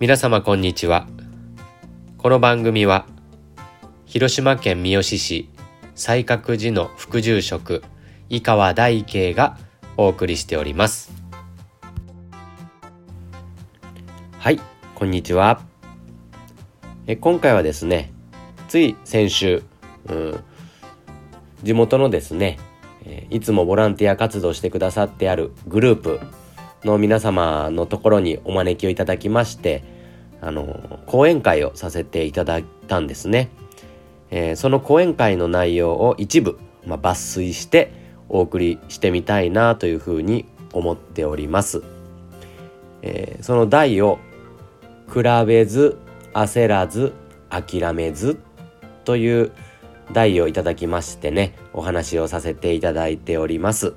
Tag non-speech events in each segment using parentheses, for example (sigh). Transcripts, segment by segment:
皆様こんにちは。この番組は広島県三次市西覚寺の副住職井川大慶がお送りしております。はいこんにちは。え今回はですねつい先週、うん、地元のですねいつもボランティア活動してくださってあるグループの皆様のところにお招きをいただきましてあの講演会をさせていただいたんですね、えー、その講演会の内容を一部、まあ、抜粋してお送りしてみたいなというふうに思っております、えー、その題を「比べず焦らず諦めず」という題をいただきましてねお話をさせていただいております。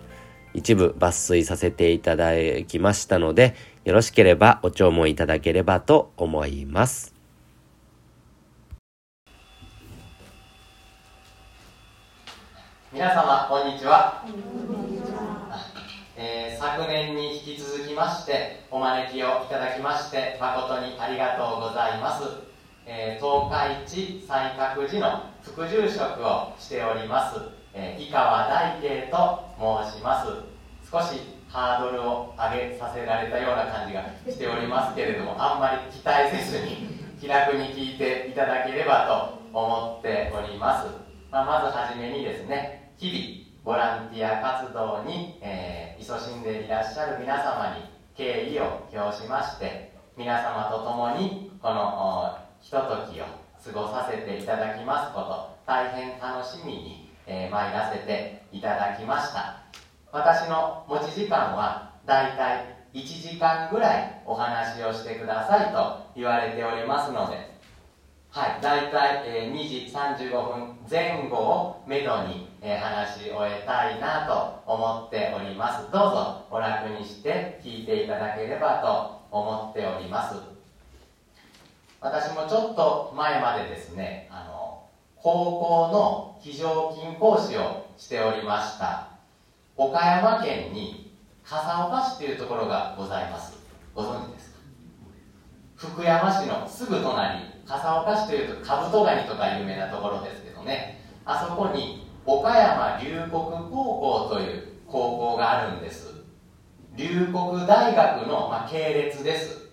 一部抜粋させていただきましたのでよろしければお聴聞いただければと思います。皆様こんにちは。えー、昨年に引き続きましてお招きをいただきまして誠にありがとうございます。えー、東海地西覚寺の副住職をしております、えー、井川大慶と申します。少しハードルを上げさせられたような感じがしておりますけれどもあんまり期待せずに気楽に聞いていただければと思っております、まあ、まずはじめにですね日々ボランティア活動に、えー、勤しんでいらっしゃる皆様に敬意を表しまして皆様と共にこのひとときを過ごさせていただきますこと大変楽しみに、えー、参らせていただきました。私の持ち時間はだいたい1時間ぐらいお話をしてくださいと言われておりますのではい、だいたい、え、2時35分前後をめどに、え、話し終えたいなと思っております。どうぞお楽にして聞いていただければと思っております。私もちょっと前までですねあの高校の非常勤講師をしておりました。岡山県に笠岡市というところがございます。ご存知ですか？福山市のすぐ隣笠岡市というとカブトガニとか有名なところですけどね。あそこに岡山龍谷高校という高校があるんです。龍谷大学の、まあ、系列です。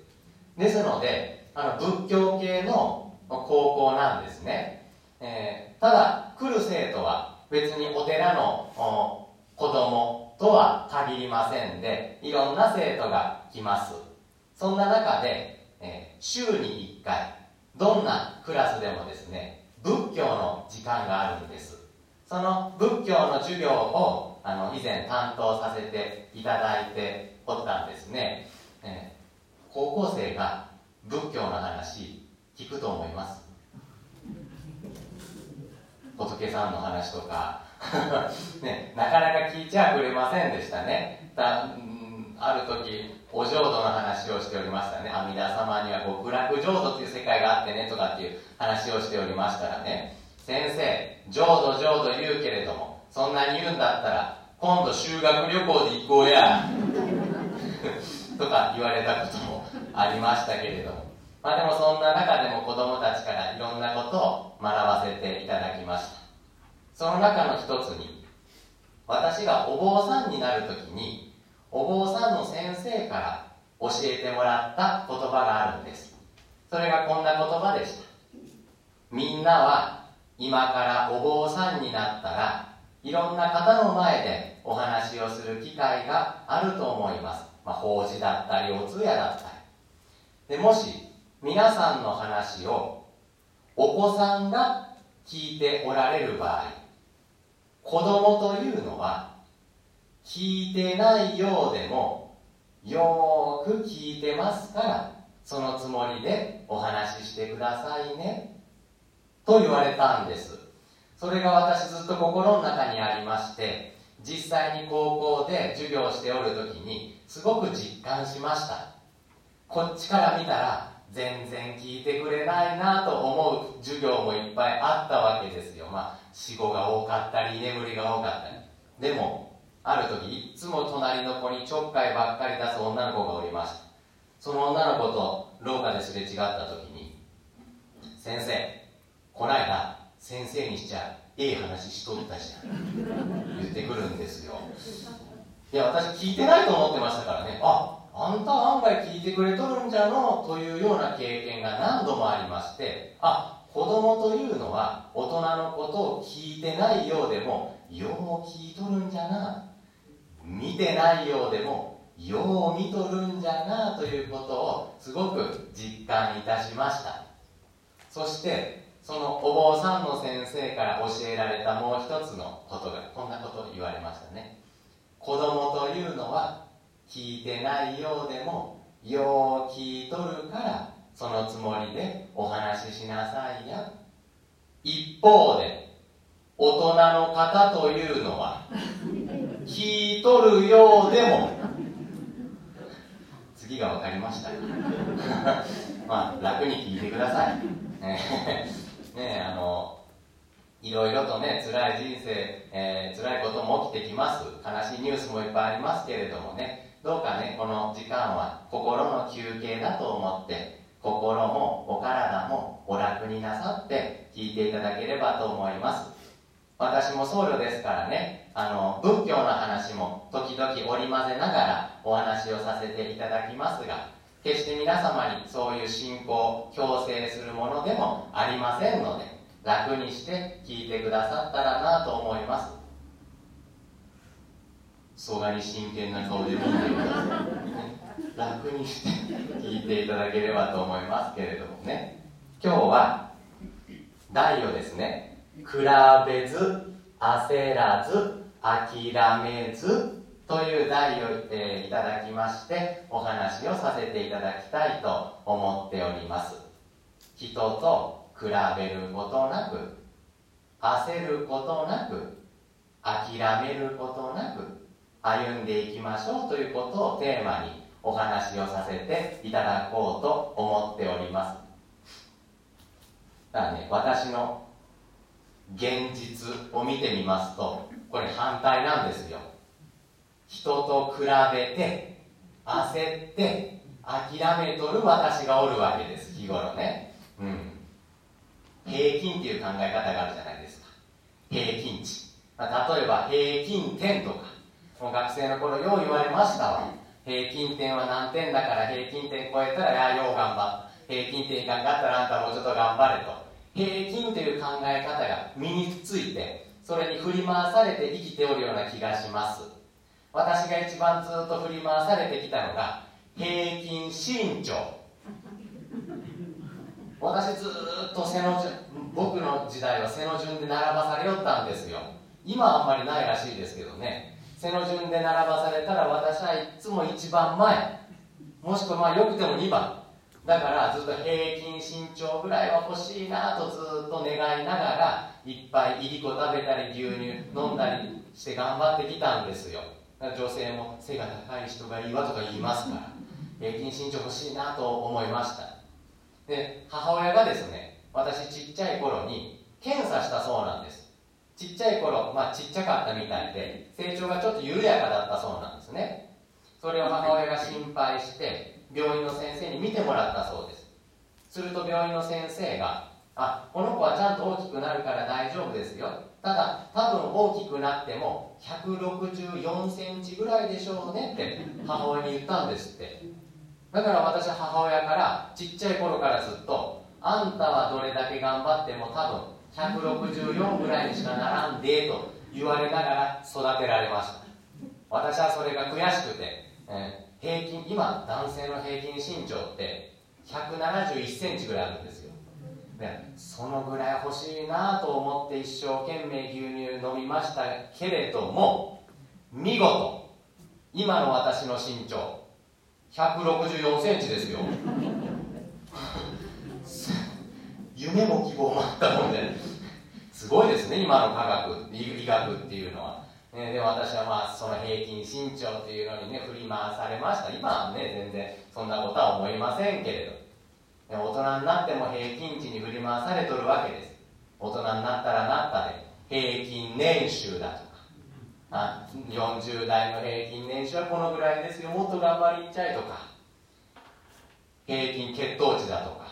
ですのであの仏教系の高校なんですね、えー、ただ来る生徒は別にお寺の子供とは限りませんでいろんな生徒が来ます。そんな中で、えー、週に1回どんなクラスでもですね仏教の時間があるんです。その仏教の授業をあの以前担当させていただいておったんですね、えー、高校生が仏教の話聞くと思います。仏さんの話とか (laughs) ね、なかなか聞いちゃくれませんでしたね。だある時お浄土の話をしておりましたね。阿弥陀様には極楽浄土という世界があってねとかっていう話をしておりましたらね。先生浄土浄土言うけれどもそんなに言うんだったら今度修学旅行で行こうや。(laughs) とか言われたこともありましたけれども、まあ、でもそんな中でも子供たちからいろんなことを学ばせていただきました。その中の一つに私がお坊さんになる時にお坊さんの先生から教えてもらった言葉があるんです。それがこんな言葉でした。みんなは今からお坊さんになったらいろんな方の前でお話をする機会があると思います。まあ、法事だったりお通夜だったり。でもし皆さんの話をお子さんが聞いておられる場合子供というのは聞いてないようでもよーく聞いてますからそのつもりでお話ししてくださいねと言われたんです。それが私ずっと心の中にありまして実際に高校で授業しておる時にすごく実感しました。こっちから見たら全然聞いてくれないなと思う授業もいっぱいあったわけですよ。まあ死後が多かったり居眠りが多かったり。でもある時いつも隣の子にちょっかいばっかり出す女の子がおりました。その女の子と廊下ですれ違った時に「先生こないだ先生にしちゃええ話しとったじゃん」言ってくるんですよ。いや私聞いてないと思ってましたからね。ああんた案外聞いてくれとるんじゃのというような経験が何度もありましてあ子供というのは大人のことを聞いてないようでもよう聞いとるんじゃな。見てないようでもよう見とるんじゃなということをすごく実感いたしました。そしてそのお坊さんの先生から教えられたもう一つのことがこんなことを言われましたね。子供というのは聞いてないようでもよう聞いとるからそのつもりでお話ししなさいや一方で大人の方というのは (laughs) 聞いとるようでも。次が分かりました。(laughs) まあ楽に聞いてください。(laughs) ねあのいろいろとね辛い人生、えー、辛いことも起きてきます。悲しいニュースもいっぱいありますけれどもねどうかねこの時間は心の休憩だと思って心もお体もお楽になさって聞いていただければと思います。私も僧侶ですからねあの仏教の話も時々織り交ぜながらお話をさせていただきますが決して皆様にそういう信仰を強制するものでもありませんので楽にして聞いてくださったらなと思います。そがに真剣な顔で見てください楽にして聞いていただければと思いますけれどもね。今日は題をですね。比べず焦らず諦めずという題を、えー、いただきましてお話をさせていただきたいと思っております。人と比べることなく焦ることなく諦めることなく歩んでいきましょうということをテーマにお話をさせていただこうと思っております。だからね私の現実を見てみますとこれ反対なんですよ。人と比べて焦って諦めとる私がおるわけです日頃ね。うん。平均っていう考え方があるじゃないですか。平均値、ま、例えば平均点とか。もう学生の頃よう言われましたわ。平均点は何点だから平均点超えたらやよう頑張った。平均点いかんかったらあんたもうちょっと頑張れと。平均という考え方が身についてそれに振り回されて生きておるような気がします。私が一番ずっと振り回されてきたのが平均身長。私ずっと背の順僕の時代は背の順で並ばされよったんですよ。今はあんまりないらしいですけどね。背の順で並ばされたら私はいつも一番前。もしくはまあよくても2番。だからずっと平均身長ぐらいは欲しいなとずっと願いながらいっぱいいりこ食べたり牛乳飲んだりして頑張ってきたんですよ。女性も背が高い人がいいわとか言いますから。平均身長欲しいなと思いました。で母親がですね私ちっちゃい頃に検査したそうなんです。ちっちゃい頃、まあ、ちっちゃかったみたいで成長がちょっと緩やかだったそうなんですね。それを母親が心配して病院の先生に見てもらったそうです。すると病院の先生が「あこの子はちゃんと大きくなるから大丈夫ですよ。ただ多分大きくなっても164センチぐらいでしょうね」って母親に言ったんですって。だから私は母親からちっちゃい頃からずっと「あんたはどれだけ頑張っても多分164ぐらいにしかならんでと言われながら育てられました。私はそれが悔しくて、えー、平均今男性の平均身長って171センチぐらいあるんですよ。でそのぐらい欲しいなと思って一生懸命牛乳飲みましたけれども見事今の私の身長164センチですよ。(laughs) 夢も希望もあったもんですごいですね今の科学医学っていうのは、ね、で私はまあその平均身長っていうのにね振り回されました。今はね全然そんなことは思いませんけれど。大人になっても平均値に振り回されとるわけです。大人になったらなったで平均年収だとか。あ40代の平均年収はこのぐらいですよ。もっと頑張りんちゃいとか。平均血糖値だとか。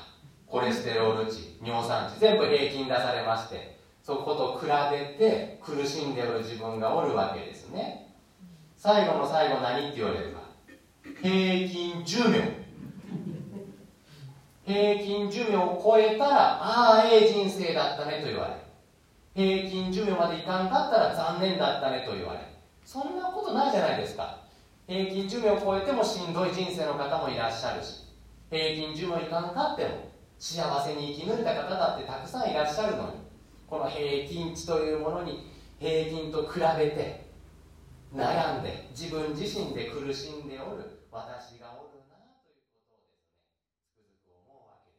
コレステロール値尿酸値全部平均出されまして。そこと比べて苦しんでおる自分がおるわけですね。最後の最後何って言われるか。平均寿命。平均寿命を超えたらああええ人生だったねと言われ。平均寿命までいかんかったら残念だったねと言われ。そんなことないじゃないですか。平均寿命を超えてもしんどい人生の方もいらっしゃるし。平均寿命いかんかっても幸せに生き抜いた方だってたくさんいらっしゃるのに。この平均値というものに平均と比べて悩んで自分自身で苦しんでおる私がおるなということをですねつくづく思うわけ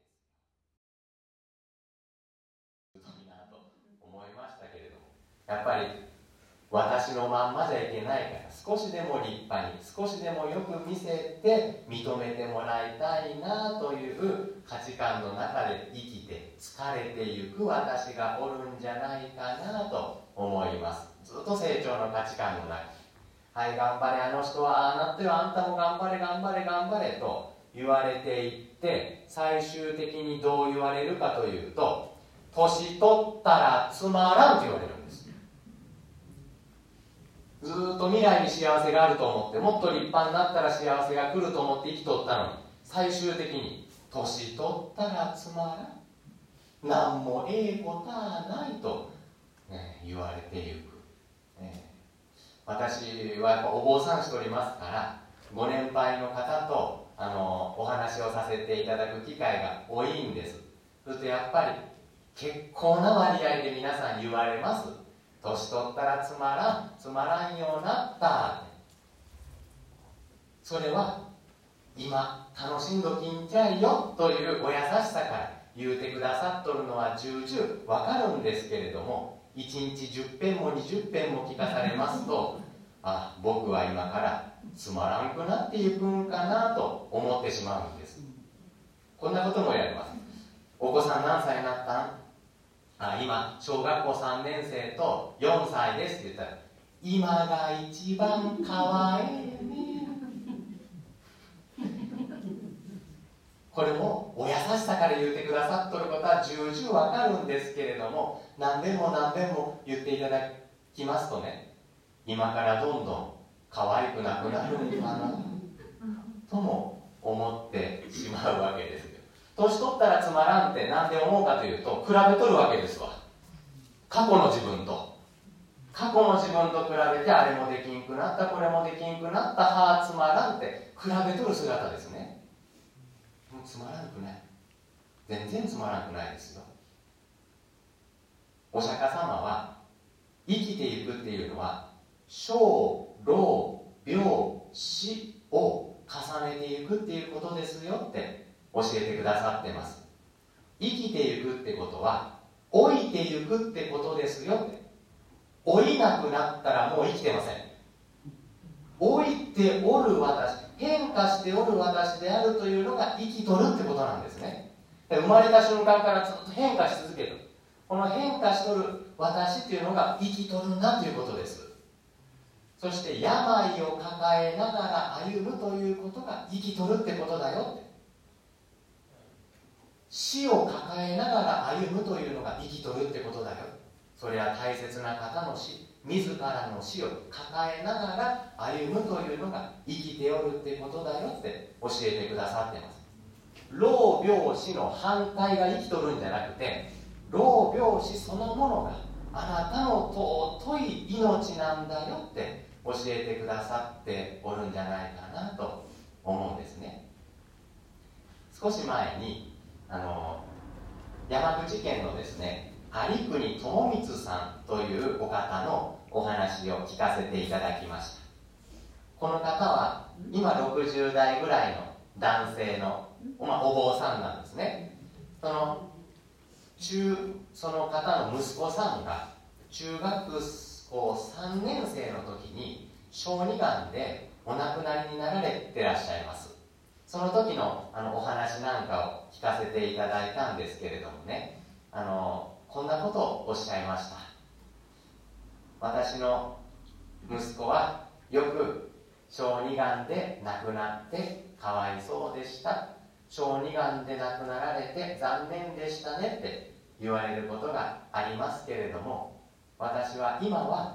ですいいなと思いましたけれどもやっぱり私のまんまじゃいけないから少しでも立派に少しでもよく見せて認めてもらいたいなという価値観の中で生きて疲れていく私がおるんじゃないかなと思います。ずっと成長の価値観の中はい頑張れあの人はああなってよ。あんたも頑張れ頑張れ頑張れと言われていって最終的にどう言われるかというと年取ったらつまらんと言われる。ずっと未来に幸せがあると思ってもっと立派になったら幸せが来ると思って生きとったのに最終的に年取ったらつまらん。何もええことはないと、ね、言われていく、ね、私はやっぱお坊さんしておりますからご年配の方とあのお話をさせていただく機会が多いんです。そしてやっぱり結構な割合で皆さん言われます。年取ったらつまらんつまらんようになった。それは今楽しんどきんちゃいよというお優しさから言うてくださっとるのは重々わかるんですけれども1日10遍も20遍も聞かされますとあ僕は今からつまらんくなっていくんかなと思ってしまうんです。こんなこともやります。お子さん何歳になったん？あ今小学校3年生と4歳です。って言ったら今が一番かわい。いねこれもお優しさから言ってくださっとることは重々わかるんですけれども何べも何べも言っていただきますとね。今からどんどん可愛くなくなるんかなとも思ってしまうわけです。年取ったらつまらんって何で思うかというと比べとるわけですわ。過去の自分と。過去の自分と比べてあれもできんくなったこれもできんくなったはあつまらんって比べとる姿ですね。もうつまらなくない。全然つまらなくないですよ。お釈迦様は生きていくっていうのは小老病死を重ねていくっていうことですよって教えてくださってます。生きていくってことは老いていくってことですよ。って老いなくなったらもう生きてません。老いておる私変化しておる私であるというのが生きとるってことなんですね。生まれた瞬間からずっと変化し続ける。この変化しとる私っていうのが生きとるんだということです。そして病を抱えながら歩むということが生きとるってことだよって。死を抱えながら歩むというのが生きとるってことだよ。それは大切な方の死。自らの死を抱えながら歩むというのが生きておるってことだよって教えてくださってます。老病死の反対が生きとるんじゃなくて老病死そのものがあなたの尊い命なんだよって教えてくださっておるんじゃないかなと思うんですね。少し前にあの山口県のですね有国智光さんというお方のお話を聞かせていただきました。この方は今60代ぐらいの男性の、まあ、お坊さんなんですね。その中その方の息子さんが中学校3年生の時に小児がんでお亡くなりになられてらっしゃいます。その時のあのお話なんかを聞かせていただいたんですけれどもね。あのこんなことをおっしゃいました。私の息子はよく小児がんで亡くなってかわいそうでした。小児がんで亡くなられて残念でしたねって言われることがありますけれども私は今は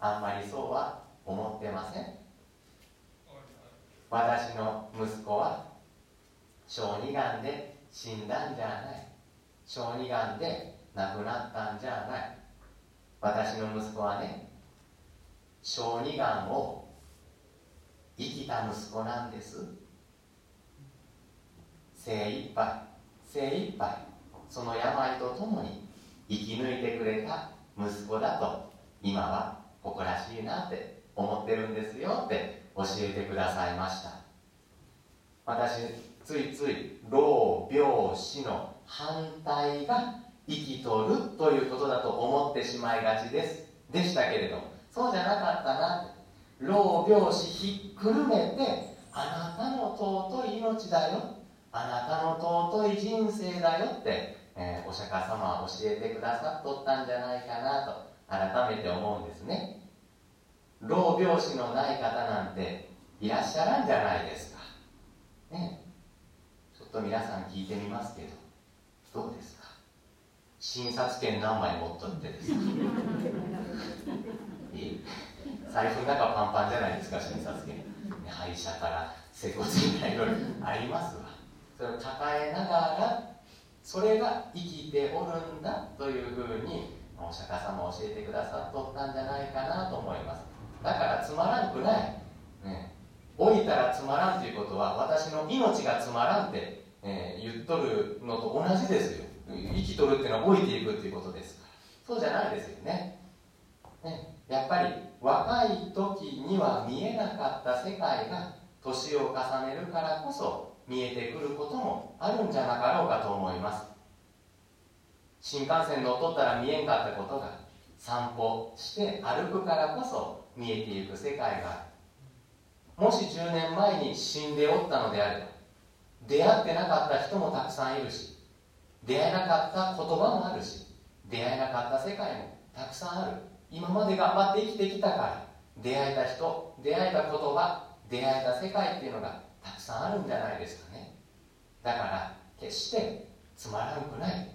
あんまりそうは思ってません。私の息子は小児がんで死んだんじゃない。小児がんで亡くなったんじゃない。私の息子はね小児がんを生きた息子なんです。精一杯精一杯その病とともに生き抜いてくれた息子だと今は誇らしいなって思ってるんですよって教えてくださいました。私ついつい老病死の反対が生きとるということだと思ってしまいがちです。でしたけれどそうじゃなかったな老病死ひっくるめてあなたの尊い命だよ。あなたの尊い人生だよって、えー、お釈迦様は教えてくださっとったんじゃないかなと改めて思うんですね。老病死のない方なんていらっしゃらんじゃないですか。ね。ちょっと皆さん聞いてみますけどどうですか？診察券何枚持っとってですか？(laughs) え？財布の中パンパンじゃないですか診察券。歯医者から整骨院からいろいろありますわ。それを抱えながらそれが生きておるんだというふうにお釈迦様教えてくださっとったんじゃないかなと思います。だからつまらんくない、ね、老いたらつまらんということは私の命がつまらんって、えー、言っとるのと同じですよ。生きとるっていうのは老いていくっていうことです。からそうじゃないですよね。ね。やっぱり若い時には見えなかった世界が年を重ねるからこそ見えてくることもあるんじゃなかろうかと思います。新幹線乗っとったら見えんかったことが散歩して歩くからこそ見えていく世界がある。もし10年前に死んでおったのであれば出会ってなかった人もたくさんいるし出会えなかった言葉もあるし出会えなかった世界もたくさんある。今まで頑張って生きてきたから出会えた人出会えた言葉出会えた世界っていうのがたくさんあるんじゃないですかね。だから決してつまらんくない。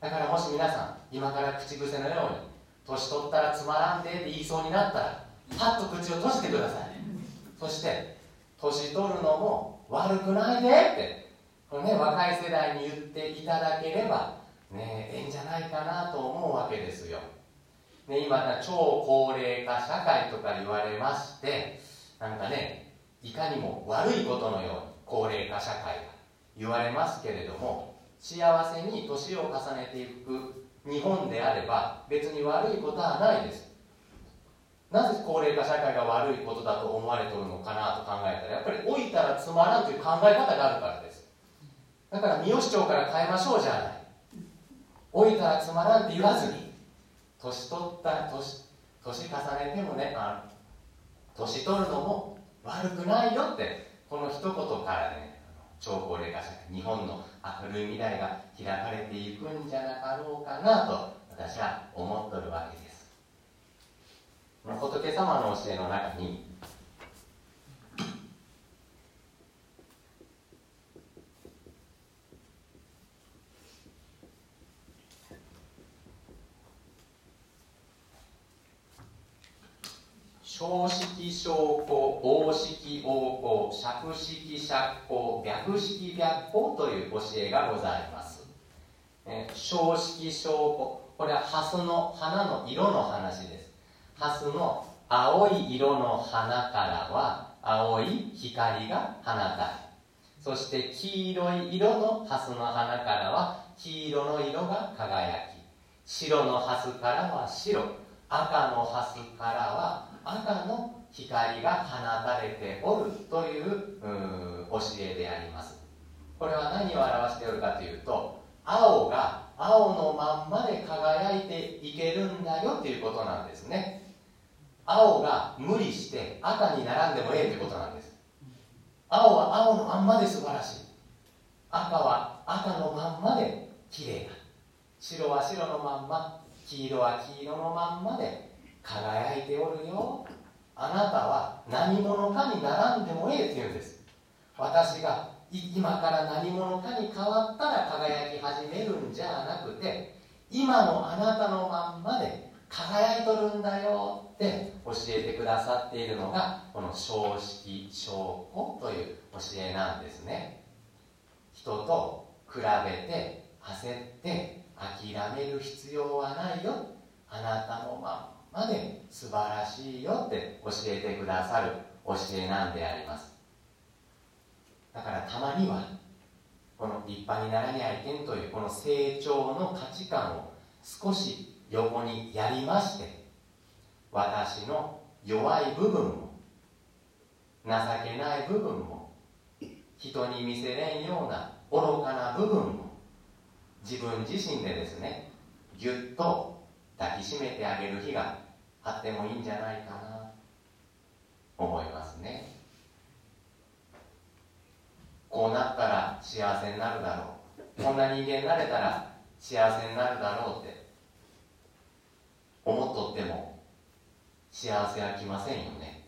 だからもし皆さん今から口癖のように年取ったらつまらんでって言いそうになったらパッと口を閉じてくださいそして年取るのも悪くないでってこれね若い世代に言っていただければねええんじゃないかなと思うわけですよ、ね、今超高齢化社会とか言われましてなんかねいかにも悪いことのように高齢化社会が言われますけれども幸せに年を重ねていく日本であれば別に悪いことはないですなぜ高齢化社会が悪いことだと思われてるのかなと考えたらやっぱり老いたらつまらんという考え方があるからです。だから三好町から変えましょうじゃない。老いたらつまらんって言わずに年取った年年重ねてもねあ年取るのも悪くないよってこの一言からね超高齢化社会日本の明るい未来が開かれていくんじゃなかろうかなと私は思っとるわけです。仏様の教えの中に小式小項大式大項尺式尺項白式白項という教えがございます、え小式小項これはハスの花の色の話です。ハスの青い色の花からは青い光が放たれそして黄色い色のハスの花からは黄色の色が輝き。白のハスからは白赤のハスからは赤の光が放たれておるという教えでありますこれは何を表しておるかというと青が青のまんまで輝いていけるんだよということなんですね青が無理して赤に並んでもええということなんです。青は青のまんまで素晴らしい。赤は赤のまんまで綺麗だ。白は白のまんま黄色は黄色のまんまで輝いておるよ。あなたは何者かに並んでもええって言うんです。私が今から何者かに変わったら輝き始めるんじゃなくて今のあなたのまんまで輝いとるんだよって教えてくださっているのがこの正式証拠という教えなんですね。人と比べて焦って諦める必要はないよ。あなたのままで素晴らしいよって教えてくださる教えなんであります。だからたまにはこの立派にならにゃいけんというこの成長の価値観を少し横にやりまして私の弱い部分も情けない部分も人に見せれんような愚かな部分も自分自身でですねぎゅっと抱きしめてあげる日があってもいいんじゃないかな思いますね。こうなったら幸せになるだろう。こんな人間になれたら幸せになるだろうって思っとっても幸せは来ませんよね。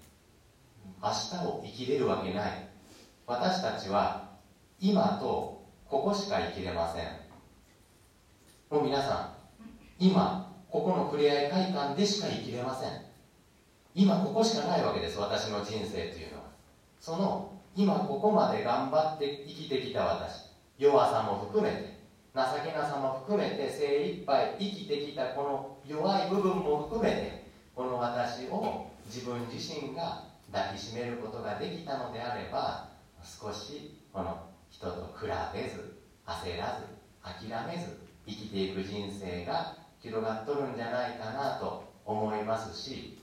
明日を生きれるわけない。私たちは今とここしか生きれません。もう皆さん今ここのふれあい会館でしか生きれません。今ここしかないわけです。私の人生というのは。その今ここまで頑張って生きてきた私。弱さも含めて。情けなさも含めて精一杯生きてきたこの弱い部分も含めてこの私を自分自身が抱きしめることができたのであれば少しこの人と比べず焦らず諦めず生きていく人生が広がっとるんじゃないかなと思いますし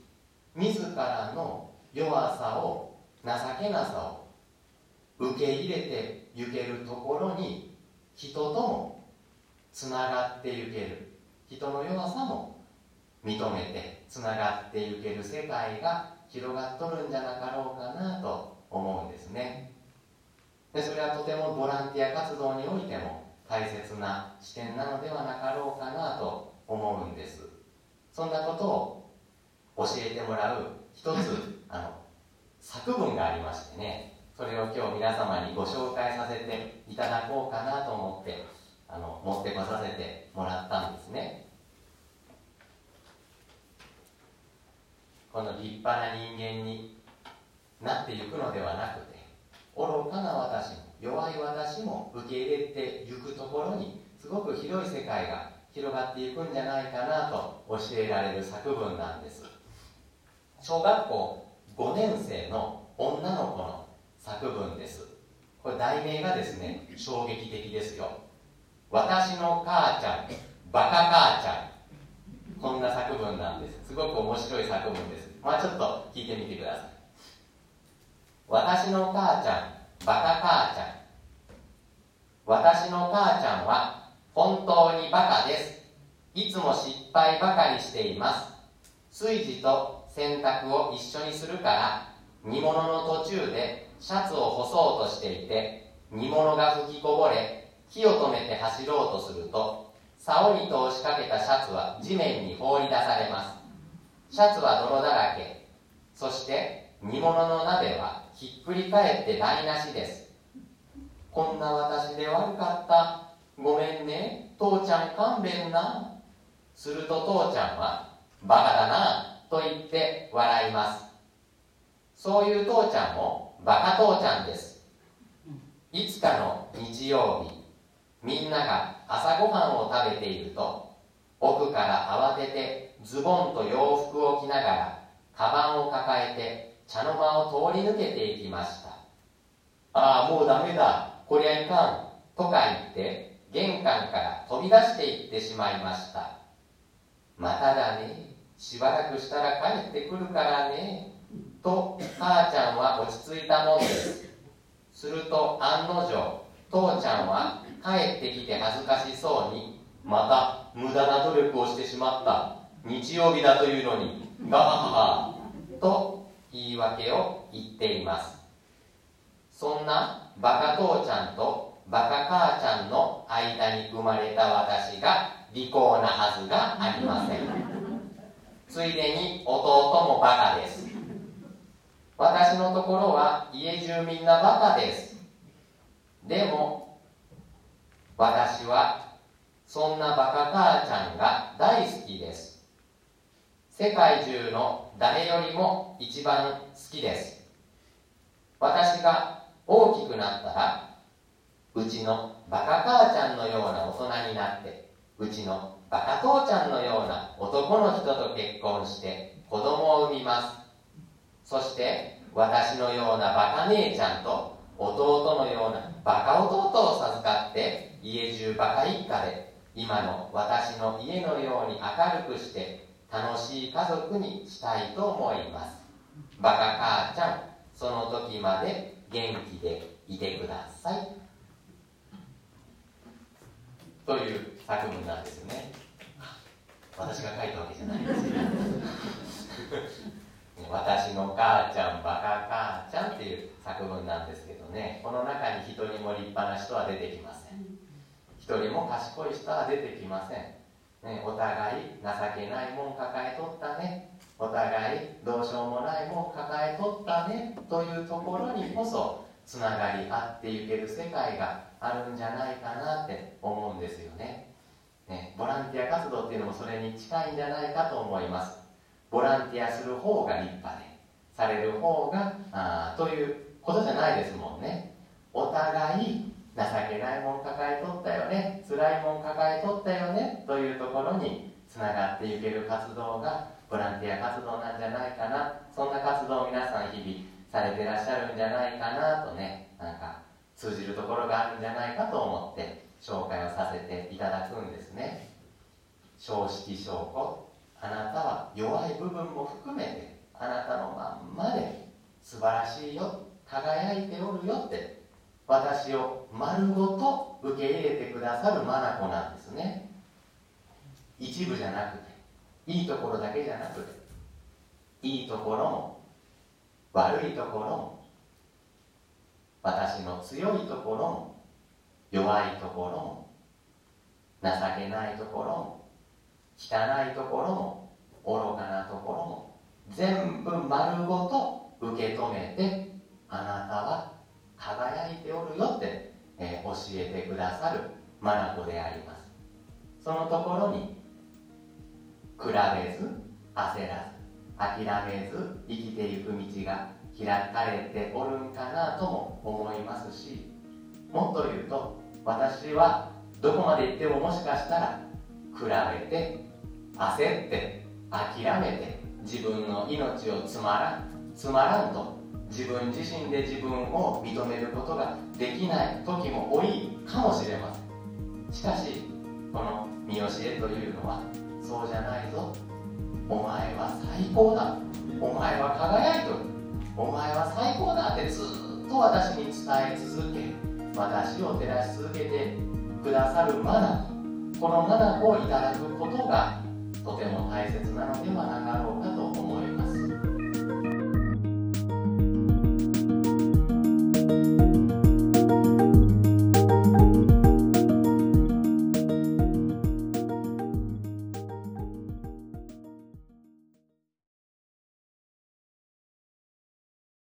自らの弱さを情けなさを受け入れてゆけるところに人ともつながってゆける。人の弱さも認めてつながってゆける世界が広がっとるんじゃなかろうかなと思うんですね。でそれはとてもボランティア活動においても大切な視点なのではなかろうかなと思うんです。そんなことを教えてもらう一つあの作文がありましてね。それを今日皆様にご紹介させていただこうかなと思ってあの持ってこさせてもらったんですね。この立派な人間になっていくのではなくて愚かな私も弱い私も受け入れていくところにすごく広い世界が広がっていくんじゃないかなと教えられる作文なんです。小学校5年生の女の子の作文です。これ題名がですね衝撃的ですよ。私の母ちゃんバカ母ちゃん。こんな作文なんです。すごく面白い作文です。まあちょっと聞いてみてください。私の母ちゃんバカ母ちゃん。私の母ちゃんは本当にバカです。いつも失敗ばかりしています。炊事と洗濯を一緒にするから煮物の途中でシャツを干そうとしていて煮物が吹きこぼれ火を止めて走ろうとすると竿に通しかけたシャツは地面に放り出されます。シャツは泥だらけ。そして煮物の鍋はひっくり返って台無しです。こんな私で悪かった。ごめんね。父ちゃん勘弁な。すると父ちゃんはバカだなと言って笑います。そういう父ちゃんもバカ父ちゃんです。いつかの日曜日みんなが朝ごはんを食べていると奥から慌ててズボンと洋服を着ながらカバンを抱えて茶の間を通り抜けていきました。ああもうダメだ。こりゃいかん。とか言って玄関から飛び出していってしまいました。まただねしばらくしたら帰ってくるからねと母ちゃんは落ち着いたもんです。すると案の定父ちゃんは帰ってきて恥ずかしそうにまた無駄な努力をしてしまった。日曜日だというのにガハハハと言い訳を言っています。そんなバカ父ちゃんとバカ母ちゃんの間に生まれた私が利口なはずがありません。ついでに弟もバカです。私のところは家中みんなバカです。でも私はそんなバカ母ちゃんが大好きです。世界中の誰よりも一番好きです。私が大きくなったらうちのバカ母ちゃんのような大人になってうちのバカ父ちゃんのような男の人と結婚して子供を産みます。そして私のようなバカ姉ちゃんと弟のようなバカ弟を授かって家中バカ一家で今の私の家のように明るくして楽しい家族にしたいと思います。バカ母ちゃんその時まで元気でいてください。という作文なんですよね。私が書いたわけじゃないですけど (laughs) 私の母ちゃんバカ母ちゃんっていう作文なんですけどね。この中に一人も立派な人は出てきません。一人も賢い人は出てきません、ね、お互い情けないもん抱えとったね。お互いどうしようもないもん抱えとったね。というところにこそつながり合っていける世界があるんじゃないかなって思うんですよね。ねボランティア活動っていうのもそれに近いんじゃないかと思います。ボランティアする方が立派でされる方があということじゃないですもんね。お互い情けないもん抱えとったよね辛いもん抱えとったよねというところにつながっていける活動がボランティア活動なんじゃないかなそんな活動を皆さん日々されてらっしゃるんじゃないかなとねなんか通じるところがあるんじゃないかと思って紹介をさせていただくんですね。正式証拠あなたは弱い部分も含めてあなたのまんまで素晴らしいよ輝いておるよって私を丸ごと受け入れてくださる眼なんですね。一部じゃなくていいところだけじゃなくていいところも悪いところも私の強いところも弱いところも情けないところも汚いところも愚かなところも全部丸ごと受け止めてあなたは輝いておるよって、えー、教えてくださる眼であります。そのところに比べず焦らず諦めず生きていく道が開かれておるんかなとも思いますしもっと言うと私はどこまで行ってももしかしたら比べて焦って諦めて自分の命をつまらんつまらんと自分自身で自分を認めることができない時も多いかもしれません。しかしこの見教えというのはそうじゃないぞ。お前は最高だ。お前は輝いとるお前は最高だってずっと私に伝え続け私を照らし続けてくださるマナこのマナをいただくことがとても大切なのではなかろうかと